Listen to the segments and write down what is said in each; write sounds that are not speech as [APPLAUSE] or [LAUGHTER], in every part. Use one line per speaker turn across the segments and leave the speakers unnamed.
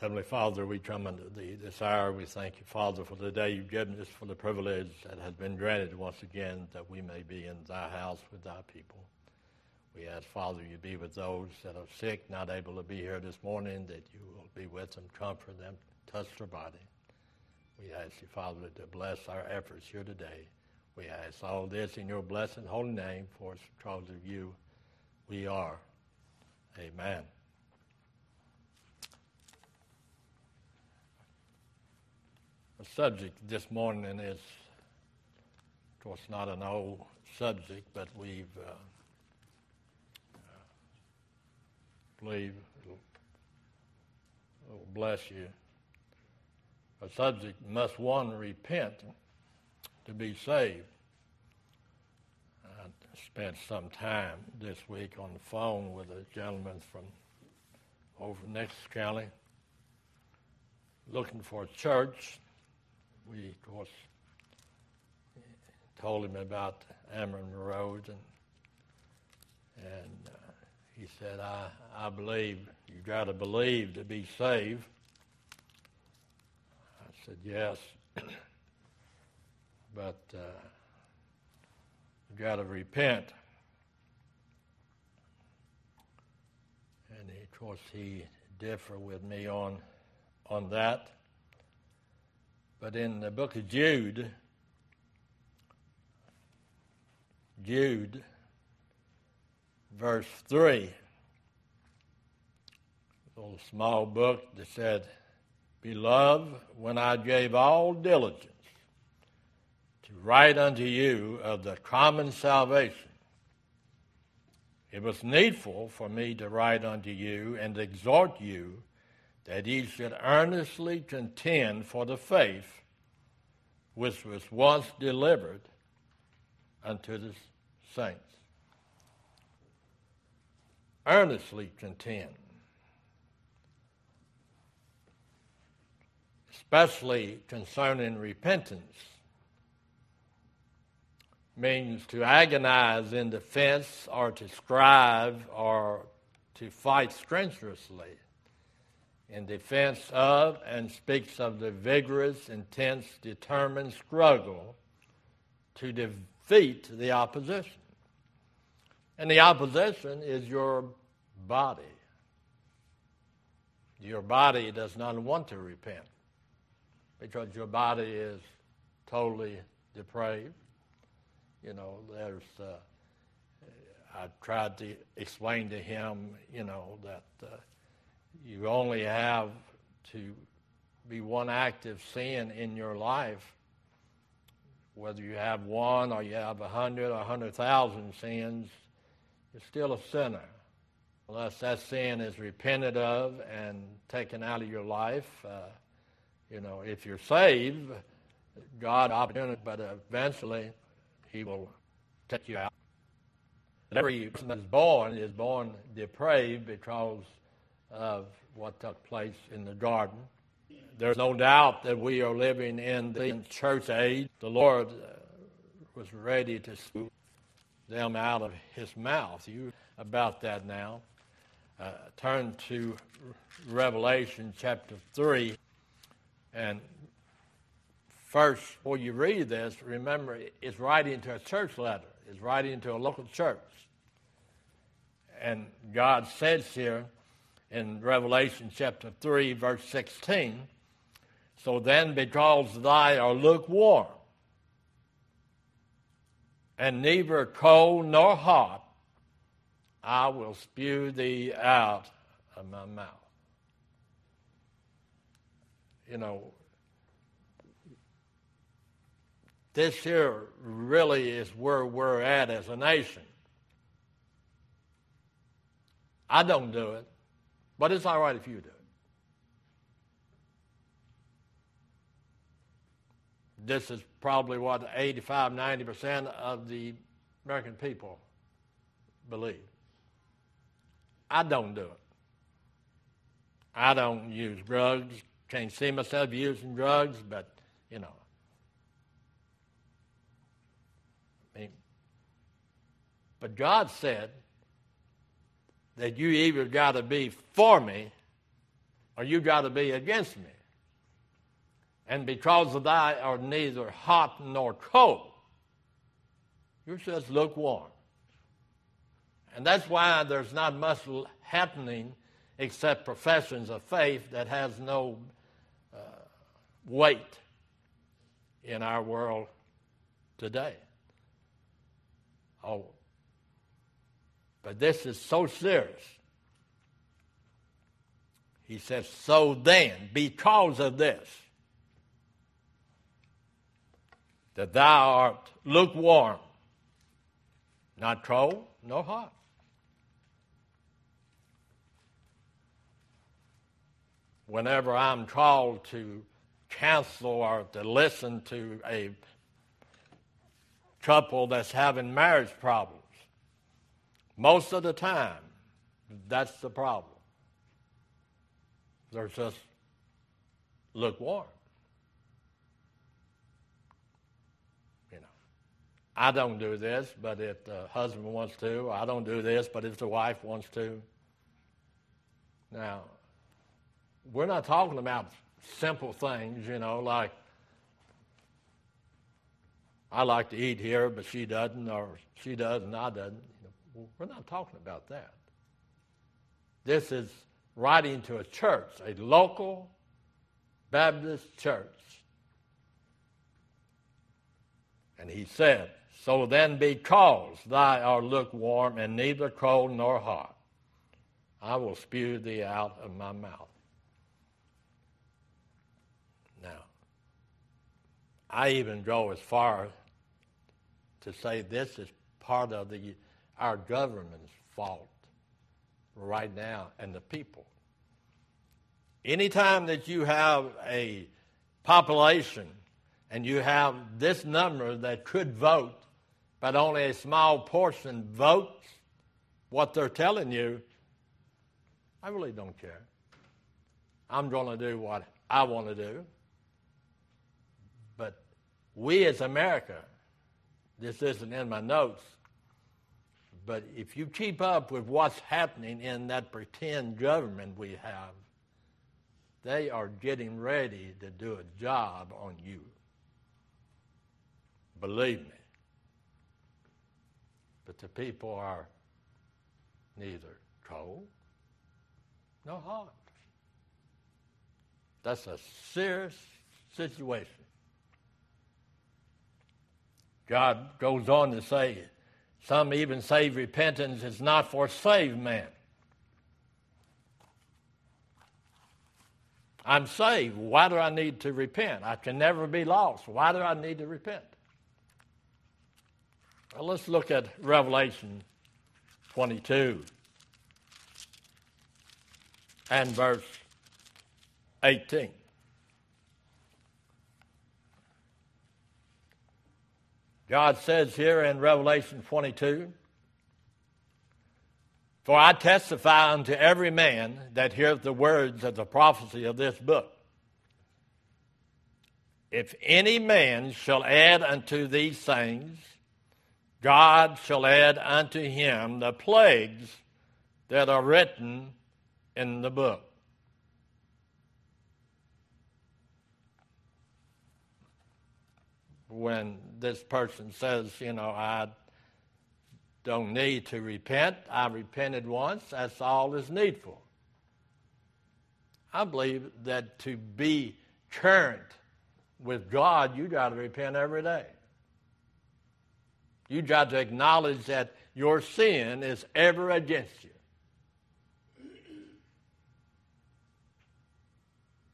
Heavenly Father, we come unto thee this hour. We thank you, Father, for the day you've given us, for the privilege that has been granted once again that we may be in thy house with thy people. We ask, Father, you be with those that are sick, not able to be here this morning, that you will be with them, comfort them, touch their body. We ask you, Father, to bless our efforts here today. We ask all this in your blessed holy name, for it's because of you we are. Amen. The subject this morning is, of course, not an old subject, but we've uh, believe it'll, it'll bless you. A subject must one repent to be saved. I spent some time this week on the phone with a gentleman from over next county looking for a church we, of course, told him about Ameren Road, and and uh, he said, "I I believe you've got to believe to be saved." I said, "Yes, [CLEARS THROAT] but uh, you got to repent." And he, of course, he differed with me on on that. But in the book of Jude, Jude, verse 3, a little small book that said, Beloved, when I gave all diligence to write unto you of the common salvation, it was needful for me to write unto you and exhort you that ye should earnestly contend for the faith which was once delivered unto the saints. Earnestly contend. Especially concerning repentance, means to agonize in defense or to strive or to fight strenuously in defense of and speaks of the vigorous, intense, determined struggle to defeat the opposition. And the opposition is your body. Your body does not want to repent because your body is totally depraved. You know, there's, uh, I tried to explain to him, you know, that. Uh, you only have to be one active sin in your life, whether you have one or you have a hundred or a hundred thousand sins, you're still a sinner. Unless that sin is repented of and taken out of your life, uh, you know, if you're saved, God opportunity, but eventually He will take you out. Every person that is born is born depraved because of what took place in the garden. There's no doubt that we are living in the church age. The Lord uh, was ready to speak them out of his mouth. You about that now. Uh, turn to Revelation chapter 3. And first, before you read this, remember it's writing to a church letter, it's writing to a local church. And God says here, in Revelation chapter 3, verse 16. So then, because thy are lukewarm, and neither cold nor hot, I will spew thee out of my mouth. You know, this here really is where we're at as a nation. I don't do it. But it's all right if you do it. This is probably what 85, 90% of the American people believe. I don't do it. I don't use drugs. Can't see myself using drugs, but, you know. I mean, but God said that you either got to be for me or you got to be against me. And because of thy are neither hot nor cold, you're just lukewarm. And that's why there's not much happening except professions of faith that has no uh, weight in our world today. Oh, but this is so serious. He says, So then, because of this, that thou art lukewarm, not cold, nor hot. Whenever I'm called to counsel or to listen to a couple that's having marriage problems, most of the time, that's the problem. They're just lukewarm. You know, I don't do this, but if the husband wants to, I don't do this, but if the wife wants to. Now, we're not talking about simple things, you know, like I like to eat here, but she doesn't, or she does and I doesn't. We're not talking about that. This is writing to a church, a local Baptist church. And he said, So then, because thou art lukewarm and neither cold nor hot, I will spew thee out of my mouth. Now, I even go as far to say this is part of the our government's fault right now and the people. Anytime that you have a population and you have this number that could vote, but only a small portion votes what they're telling you, I really don't care. I'm going to do what I want to do. But we as America, this isn't in my notes, but if you keep up with what's happening in that pretend government we have, they are getting ready to do a job on you. Believe me. But the people are neither cold nor hot. That's a serious situation. God goes on to say, some even say repentance is not for saved men. I'm saved. Why do I need to repent? I can never be lost. Why do I need to repent? Well, let's look at Revelation 22 and verse 18. God says here in Revelation 22 For I testify unto every man that heareth the words of the prophecy of this book. If any man shall add unto these things, God shall add unto him the plagues that are written in the book. When this person says, you know, I don't need to repent. I repented once. That's all is needful. I believe that to be current with God, you got to repent every day. You got to acknowledge that your sin is ever against you.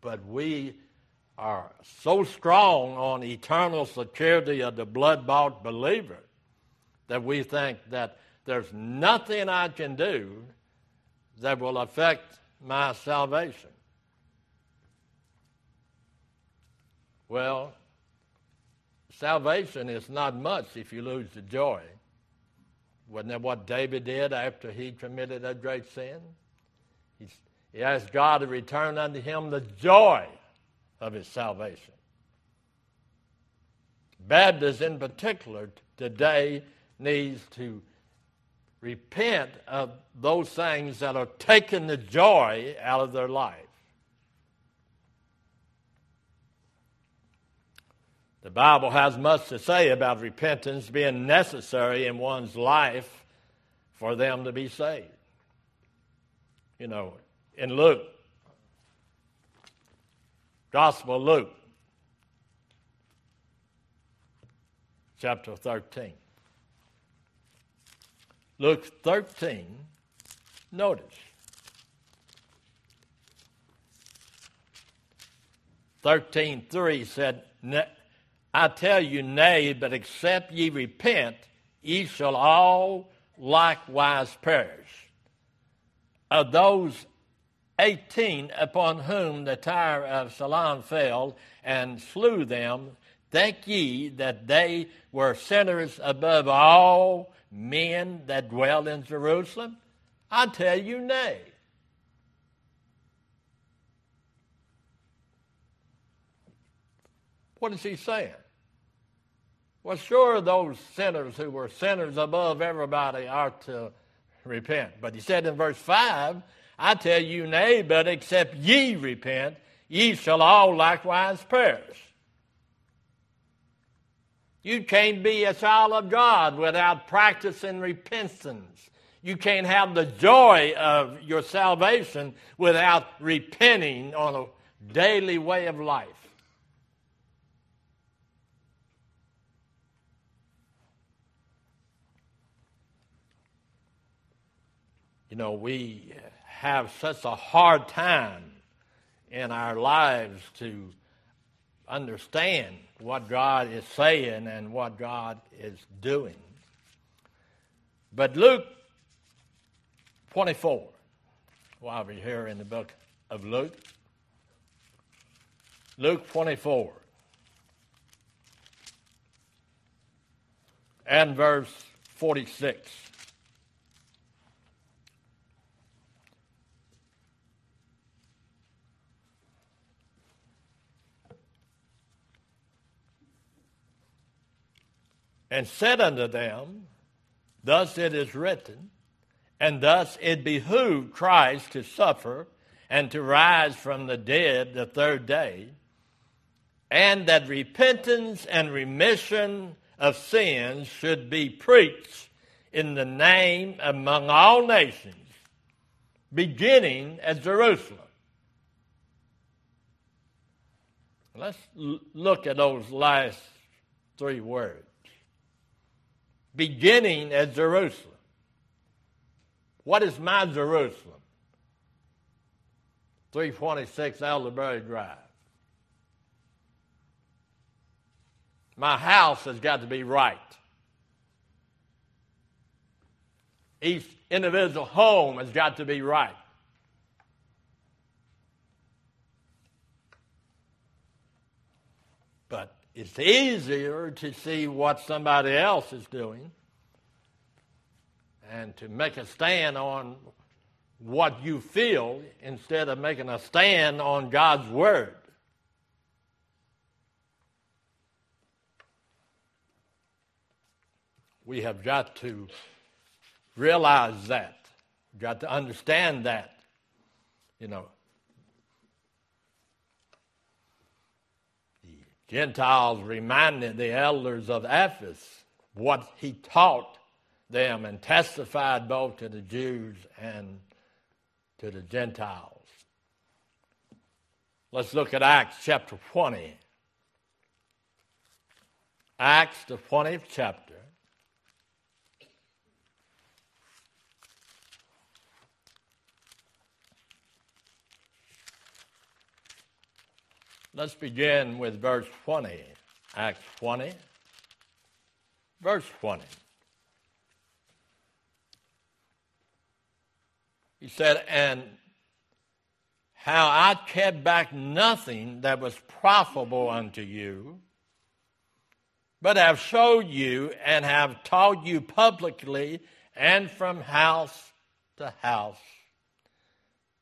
But we are so strong on eternal security of the blood bought believer that we think that there's nothing I can do that will affect my salvation. Well, salvation is not much if you lose the joy. Wasn't that what David did after he committed a great sin? he asked God to return unto him the joy of his salvation. Baptists, in particular, today needs to repent of those things that are taking the joy out of their life. The Bible has much to say about repentance being necessary in one's life for them to be saved. You know, in Luke Gospel of Luke, chapter 13. Luke 13, notice. Thirteen three said, I tell you, nay, but except ye repent, ye shall all likewise perish. Of those eighteen upon whom the tower of Siloam fell and slew them, think ye that they were sinners above all men that dwell in Jerusalem? I tell you, nay. What is he saying? Well, sure, those sinners who were sinners above everybody are to repent. But he said in verse 5, I tell you, nay, but except ye repent, ye shall all likewise perish. You can't be a child of God without practicing repentance. You can't have the joy of your salvation without repenting on a daily way of life. You know, we uh, have such a hard time in our lives to understand what God is saying and what God is doing. But Luke 24, while we're here in the book of Luke, Luke 24 and verse 46. And said unto them, Thus it is written, and thus it behooved Christ to suffer and to rise from the dead the third day, and that repentance and remission of sins should be preached in the name among all nations, beginning at Jerusalem. Let's look at those last three words beginning at Jerusalem. What is my Jerusalem? 326 Elderberry Drive. My house has got to be right. Each individual home has got to be right. It's easier to see what somebody else is doing and to make a stand on what you feel instead of making a stand on God's Word. We have got to realize that. Got to understand that. You know, Gentiles reminded the elders of Ephesus what he taught them and testified both to the Jews and to the Gentiles. Let's look at Acts chapter 20. Acts, the 20th chapter. Let's begin with verse 20, Acts 20, verse 20. He said, And how I kept back nothing that was profitable unto you, but have showed you and have taught you publicly and from house to house,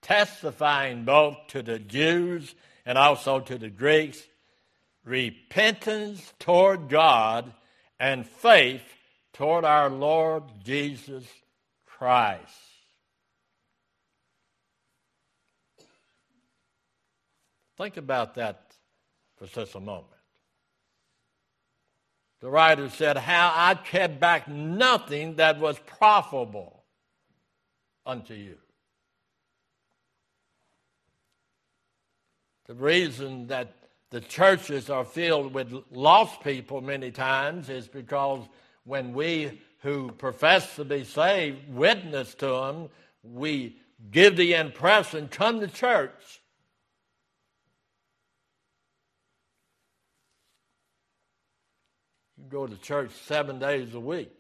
testifying both to the Jews and also to the Greeks repentance toward God and faith toward our Lord Jesus Christ. Think about that for just a moment. the writer said, How I kept back nothing that was profitable unto you. The reason that the churches are filled with lost people many times is because when we who profess to be saved witness to them, we give the impression come to church. You go to church seven days a week.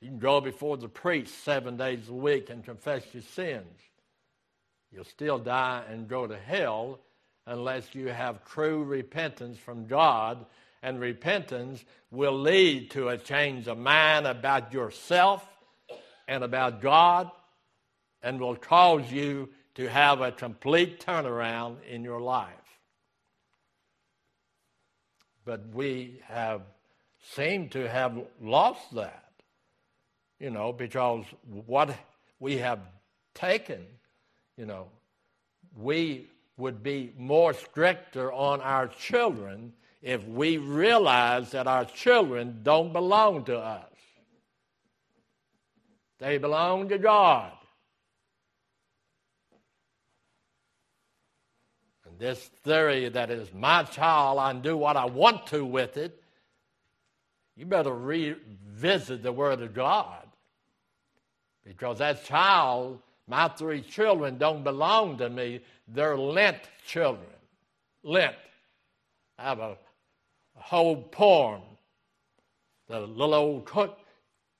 You can go before the priest seven days a week and confess your sins. You'll still die and go to hell unless you have true repentance from God. And repentance will lead to a change of mind about yourself and about God and will cause you to have a complete turnaround in your life. But we have seemed to have lost that, you know, because what we have taken, you know, we would be more stricter on our children if we realize that our children don't belong to us. They belong to God. And this theory that is my child, I do what I want to with it, you better revisit the Word of God. Because that child, my three children, don't belong to me. They're lent children. Lent. I have a, a whole poem. The little old cook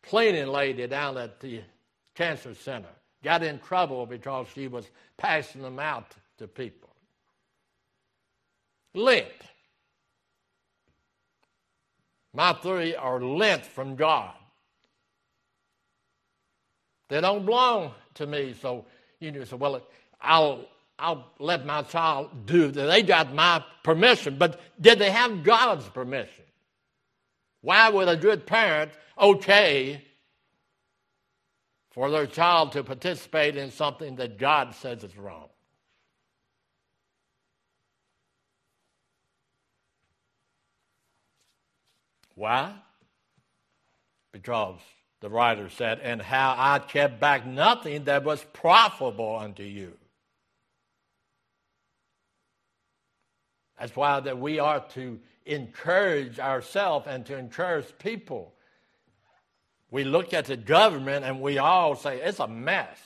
cleaning lady down at the cancer center got in trouble because she was passing them out to people. Lent. My three are lent from God. They don't belong to me, so you know. So well, I'll I'll let my child do that. They got my permission, but did they have God's permission? Why would a good parent okay for their child to participate in something that God says is wrong? Why? Because the writer said, And how I kept back nothing that was profitable unto you. That's why that we are to encourage ourselves and to encourage people. We look at the government and we all say it's a mess.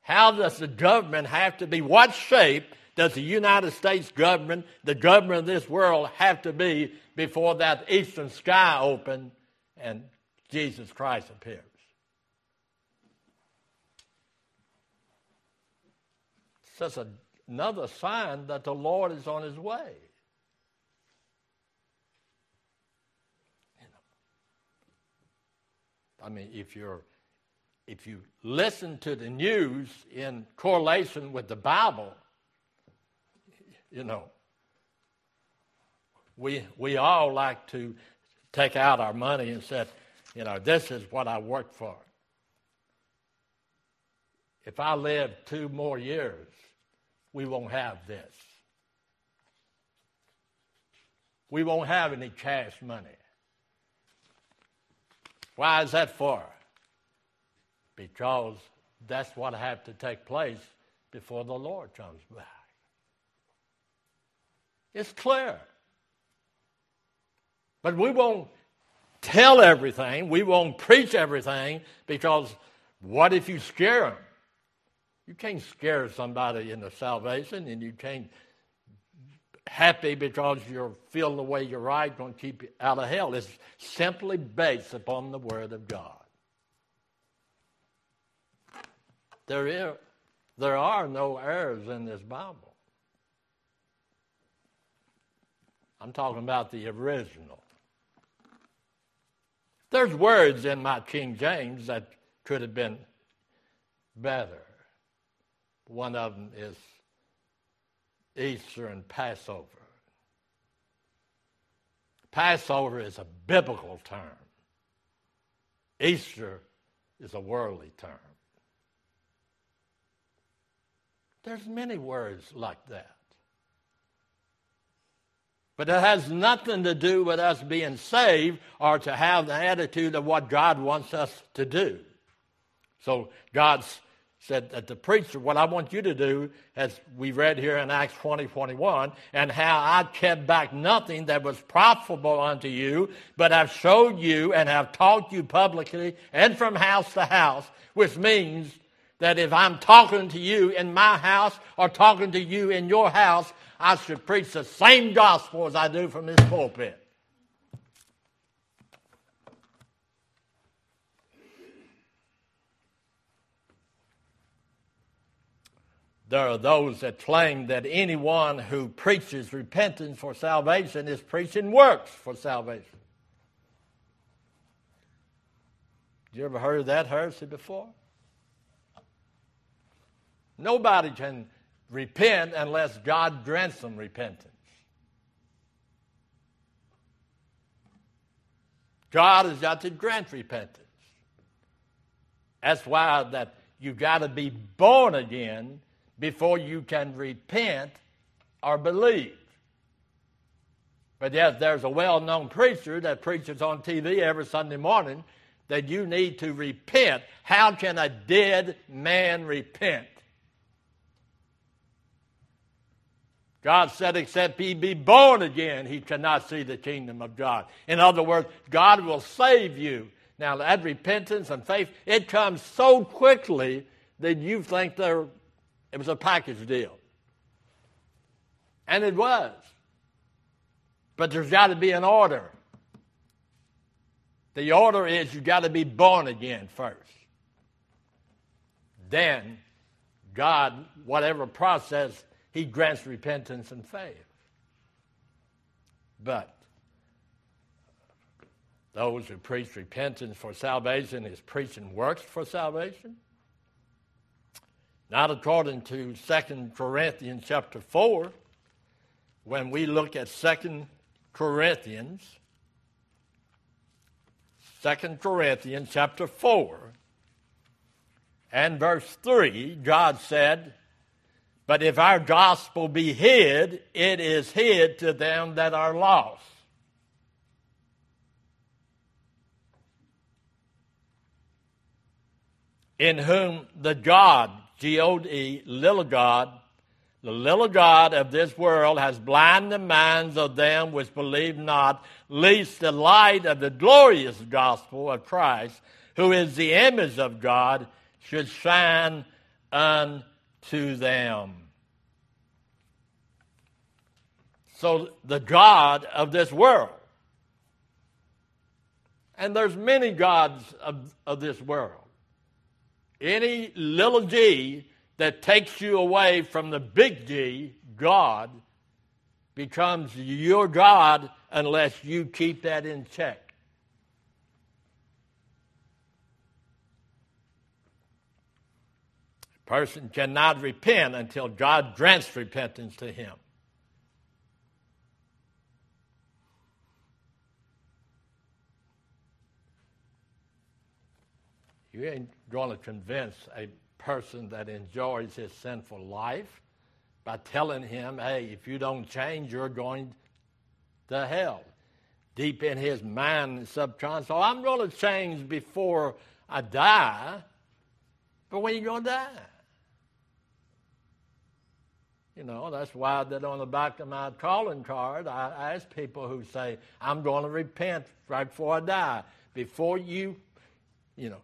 How does the government have to be? What shape does the United States government, the government of this world, have to be before that eastern sky open and Jesus Christ appears? It's just another sign that the Lord is on his way. I mean, if you're if you listen to the news in correlation with the Bible, you know, we, we all like to take out our money and say, you know, this is what I worked for. If I live two more years, we won't have this. We won't have any cash money. Why is that for? Because that's what has to take place before the Lord comes back. It's clear. But we won't tell everything, we won't preach everything because what if you scare them? You can't scare somebody into salvation and you can't happy because you're feeling the way you're right, going to keep you out of hell. It's simply based upon the Word of God. There, is, there are no errors in this Bible. I'm talking about the original. There's words in my King James that could have been better. One of them is Easter and Passover. Passover is a biblical term. Easter is a worldly term. There's many words like that. But it has nothing to do with us being saved or to have the attitude of what God wants us to do. So God said that the preacher, what I want you to do, as we read here in Acts 20, 21, and how I kept back nothing that was profitable unto you, but I've showed you and have taught you publicly and from house to house, which means that if I'm talking to you in my house or talking to you in your house, I should preach the same gospel as I do from this pulpit. There are those that claim that anyone who preaches repentance for salvation is preaching works for salvation. You ever heard of that heresy before? Nobody can repent unless God grants them repentance. God has got to grant repentance. That's why that you got to be born again before you can repent or believe. But yes, there's a well-known preacher that preaches on TV every Sunday morning that you need to repent. How can a dead man repent? God said, except he be born again, he cannot see the kingdom of God. In other words, God will save you. Now, that repentance and faith, it comes so quickly that you think there, it was a package deal. And it was. But there's got to be an order. The order is you've got to be born again first. Then, God, whatever process he grants repentance and faith. But those who preach repentance for salvation is preaching works for salvation. Not according to 2 Corinthians chapter 4. When we look at 2 Corinthians, 2 Corinthians chapter 4 and verse 3, God said, but if our gospel be hid, it is hid to them that are lost. In whom the God, G O D, little God, the little God of this world has blinded the minds of them which believe not, lest the light of the glorious gospel of Christ, who is the image of God, should shine unto them. So the God of this world. And there's many gods of, of this world. Any little g that takes you away from the big G, God, becomes your God unless you keep that in check. A person cannot repent until God grants repentance to him. You ain't going to convince a person that enjoys his sinful life by telling him, hey, if you don't change, you're going to hell. Deep in his mind and subconscious, so I'm going to change before I die. But when you going to die? You know, that's why that on the back of my calling card, I ask people who say, I'm going to repent right before I die. Before you, you know,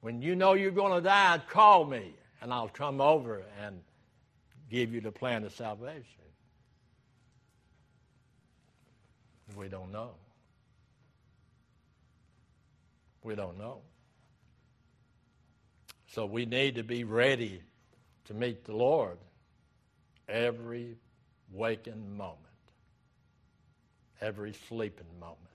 when you know you're going to die, call me, and I'll come over and give you the plan of salvation. We don't know. We don't know. So we need to be ready to meet the Lord every waking moment, every sleeping moment.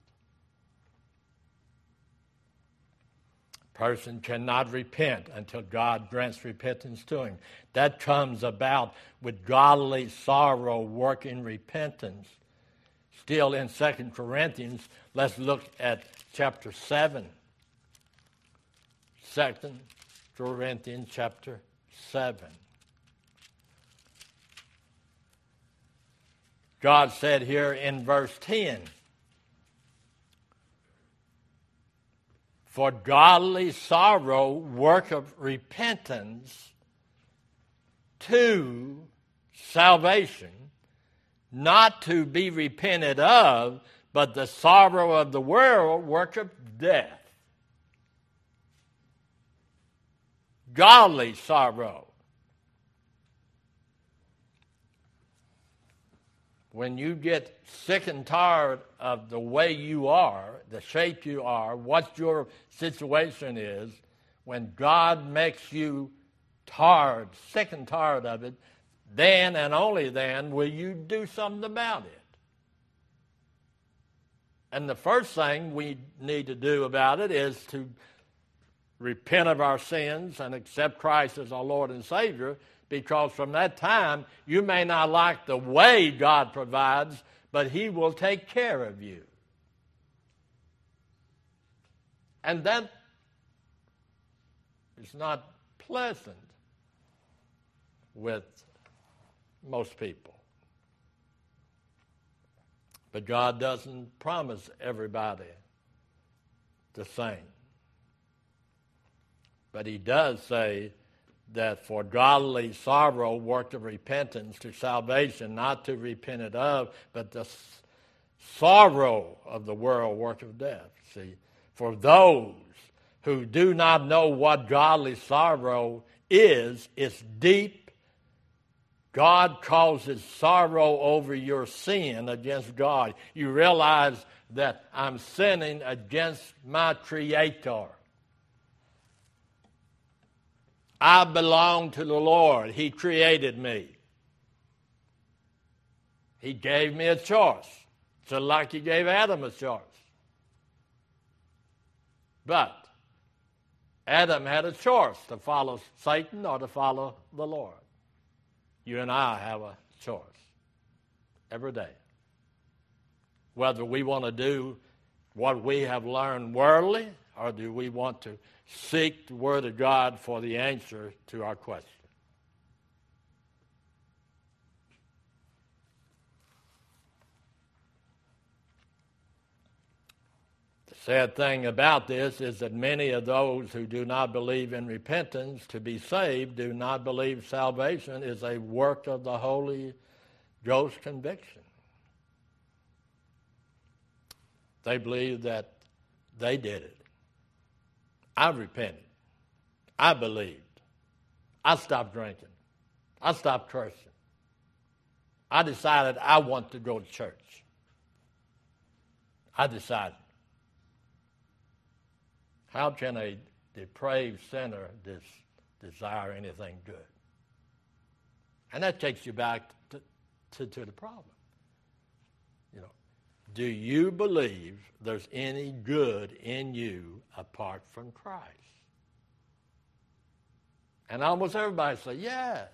person cannot repent until God grants repentance to him. That comes about with godly sorrow working repentance. Still in 2 Corinthians, let's look at chapter 7. 2 Corinthians chapter 7. God said here in verse 10 For godly sorrow worketh repentance to salvation, not to be repented of, but the sorrow of the world worketh death. Godly sorrow. When you get sick and tired of the way you are, the shape you are, what your situation is, when God makes you tired, sick and tired of it, then and only then will you do something about it. And the first thing we need to do about it is to repent of our sins and accept Christ as our Lord and Savior, because from that time you may not like the way God provides, but He will take care of you. And that is not pleasant with most people. But God doesn't promise everybody the same. But He does say that for godly sorrow work of repentance to salvation, not to repent it of, but the sorrow of the world work of death. See, for those who do not know what godly sorrow is, it's deep God causes sorrow over your sin against God. You realize that I'm sinning against my Creator. I belong to the Lord. He created me. He gave me a choice, just like He gave Adam a choice. But Adam had a choice to follow Satan or to follow the Lord. You and I have a choice every day. Whether we want to do what we have learned worldly or do we want to seek the Word of God for the answer to our question. The sad thing about this is that many of those who do not believe in repentance to be saved do not believe salvation is a work of the Holy Ghost conviction. They believe that they did it. I repented. I believed. I stopped drinking. I stopped cursing. I decided I want to go to church. I decided. How can a depraved sinner des- desire anything good? And that takes you back to, to, to the problem. Do you believe there's any good in you apart from Christ? And almost everybody say, yes.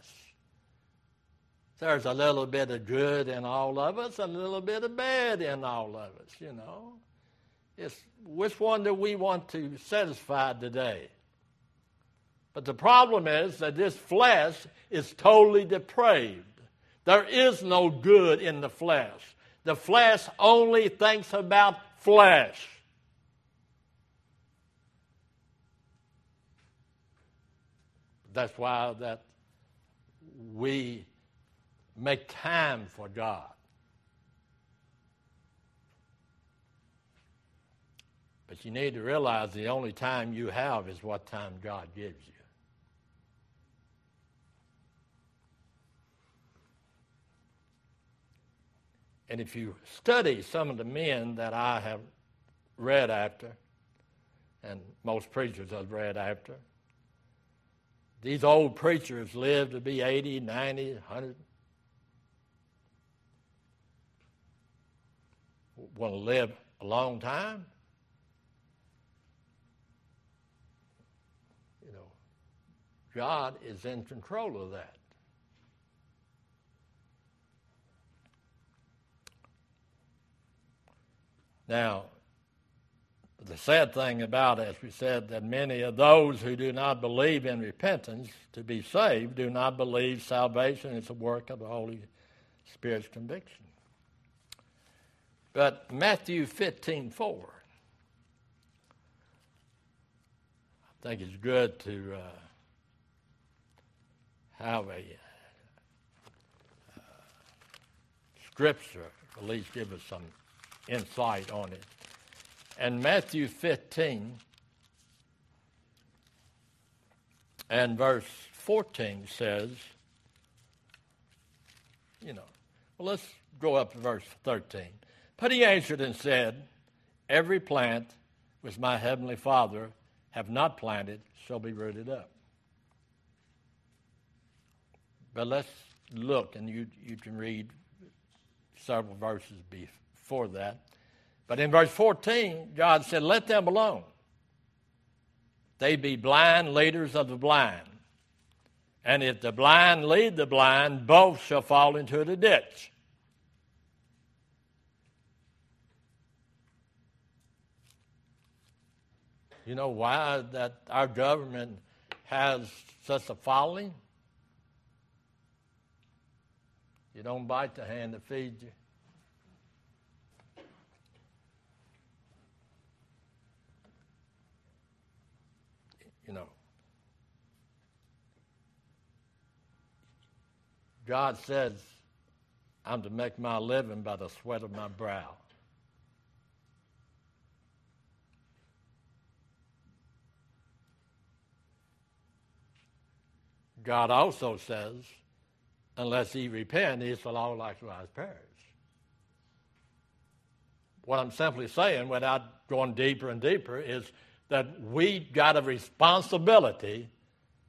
There's a little bit of good in all of us, a little bit of bad in all of us, you know. It's which one do we want to satisfy today? But the problem is that this flesh is totally depraved. There is no good in the flesh. The flesh only thinks about flesh. That's why that we make time for God. But you need to realize the only time you have is what time God gives you. And if you study some of the men that I have read after, and most preachers I've read after, these old preachers lived to be 80, 90, 100. Want to live a long time? You know, God is in control of that. Now, the sad thing about it, as we said, that many of those who do not believe in repentance to be saved do not believe salvation is a work of the Holy Spirit's conviction. But Matthew 15 4. I think it's good to uh, have a uh, scripture, at least give us some insight on it. And Matthew 15 and verse 14 says, you know, well, let's go up to verse 13. But he answered and said, Every plant which my heavenly Father have not planted shall be rooted up. But let's look, and you, you can read several verses that. But in verse 14, God said, Let them alone. They be blind leaders of the blind. And if the blind lead the blind, both shall fall into the ditch. You know why that our government has such a following? You don't bite the hand that feeds you. You know. God says, I'm to make my living by the sweat of my brow. God also says, unless he repent, he shall all likewise perish. What I'm simply saying, without going deeper and deeper, is that we got a responsibility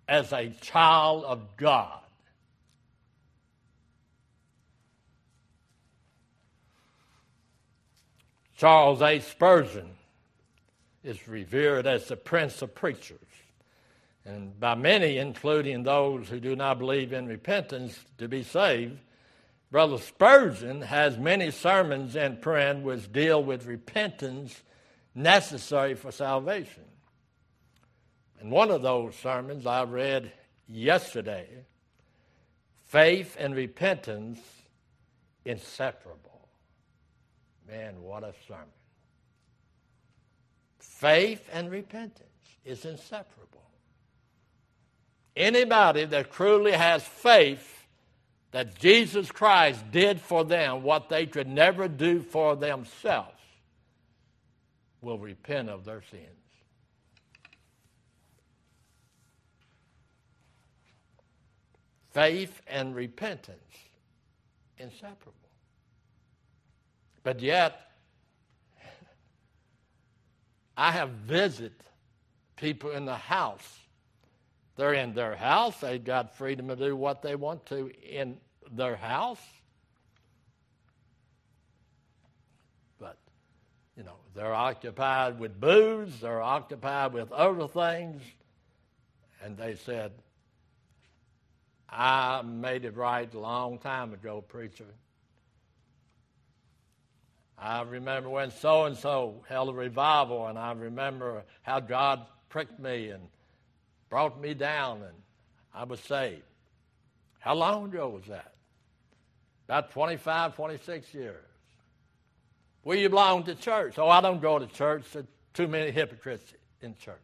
as a child of God. Charles A. Spurgeon is revered as the prince of preachers and by many, including those who do not believe in repentance to be saved, Brother Spurgeon has many sermons in print which deal with repentance necessary for salvation. And one of those sermons I read yesterday Faith and Repentance Inseparable. Man, what a sermon. Faith and repentance is inseparable. Anybody that truly has faith that Jesus Christ did for them what they could never do for themselves will repent of their sins. Faith and repentance, inseparable. But yet, I have visited people in the house they're in their house. They've got freedom to do what they want to in their house. But, you know, they're occupied with booze, they're occupied with other things. And they said, I made it right a long time ago, preacher. I remember when so and so held a revival, and I remember how God pricked me and brought me down and I was saved. How long ago was that? About 25, 26 years. Will you belong to church? Oh, I don't go to church. There's too many hypocrites in church.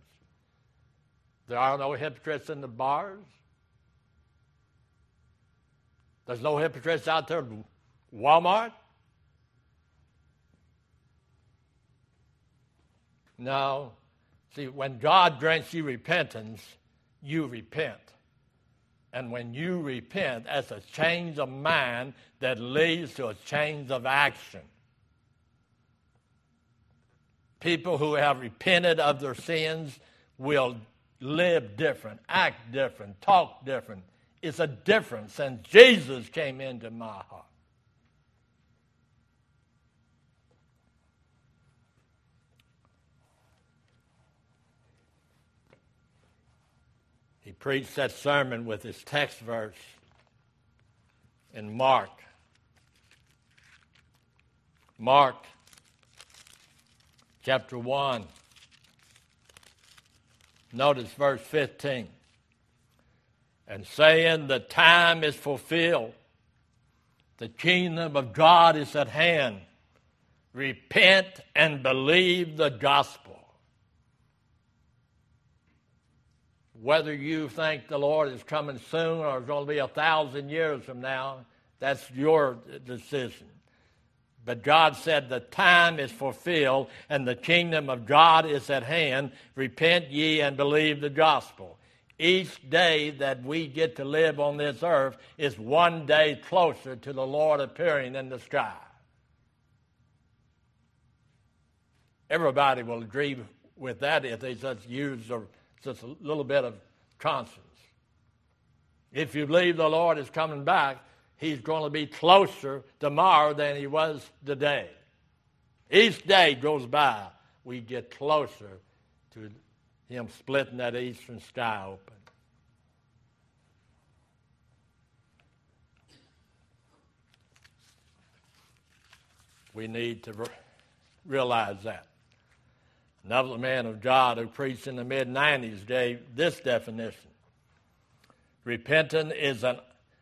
There are no hypocrites in the bars. There's no hypocrites out there Walmart. No. See, when God grants you repentance, you repent. And when you repent, that's a change of mind that leads to a change of action. People who have repented of their sins will live different, act different, talk different. It's a difference, and Jesus came into my heart. He preached that sermon with his text verse in Mark. Mark chapter 1. Notice verse 15. And saying, The time is fulfilled, the kingdom of God is at hand. repent and believe the gospel. Whether you think the Lord is coming soon or it's going to be a thousand years from now, that's your decision. But God said, The time is fulfilled and the kingdom of God is at hand. Repent ye and believe the gospel. Each day that we get to live on this earth is one day closer to the Lord appearing in the sky. Everybody will agree with that if they just use just a little bit of conscience. If you believe the Lord is coming back, he's going to be closer tomorrow than he was today. Each day goes by, we get closer to him splitting that eastern sky open. We need to re- realize that. Another man of God who preached in the mid 90s gave this definition Repentant is an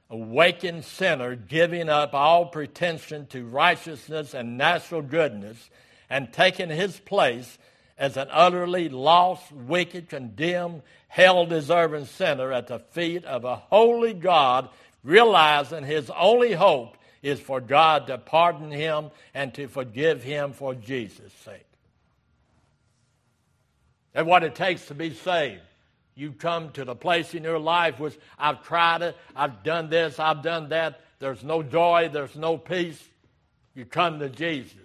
awakened sinner giving up all pretension to righteousness and natural goodness and taking his place as an utterly lost, wicked, condemned, hell deserving sinner at the feet of a holy God, realizing his only hope is for God to pardon him and to forgive him for Jesus' sake. That's what it takes to be saved. You come to the place in your life which I've tried it, I've done this, I've done that. There's no joy, there's no peace. You come to Jesus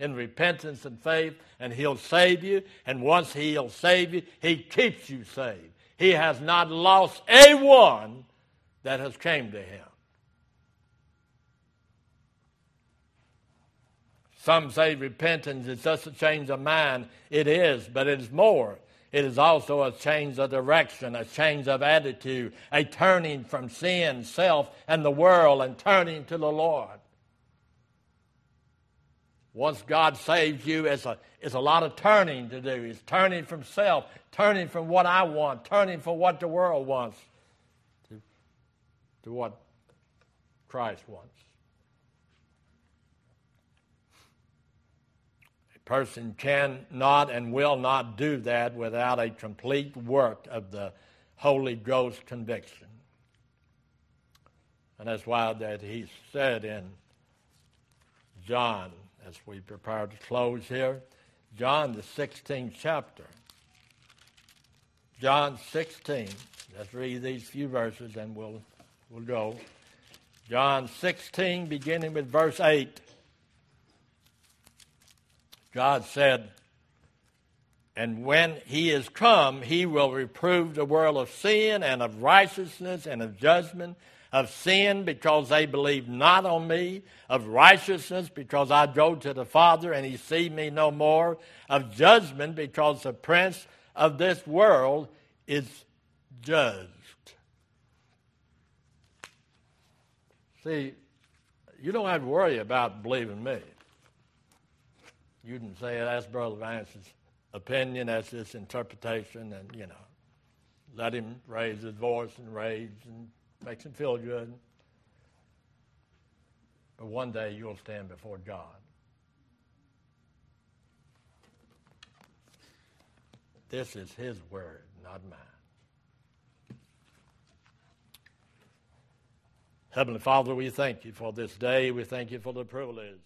in repentance and faith, and He'll save you. And once He'll save you, He keeps you saved. He has not lost a one that has came to Him. Some say repentance is just a change of mind. It is, but it is more. It is also a change of direction, a change of attitude, a turning from sin, self, and the world, and turning to the Lord. Once God saves you, it's a, it's a lot of turning to do. It's turning from self, turning from what I want, turning from what the world wants to, to what Christ wants. Person cannot and will not do that without a complete work of the Holy Ghost conviction. And that's why that he said in John, as we prepare to close here, John the 16th chapter. John 16. Let's read these few verses and we'll, we'll go. John 16, beginning with verse 8. God said, And when he is come, he will reprove the world of sin and of righteousness and of judgment. Of sin because they believe not on me, of righteousness because I go to the Father and he see me no more, of judgment because the prince of this world is judged. See, you don't have to worry about believing me. You can say that's Brother Vance's opinion, that's his interpretation, and you know, let him raise his voice and rage and makes him feel good. But one day you'll stand before God. This is his word, not mine. Heavenly Father, we thank you for this day. We thank you for the privilege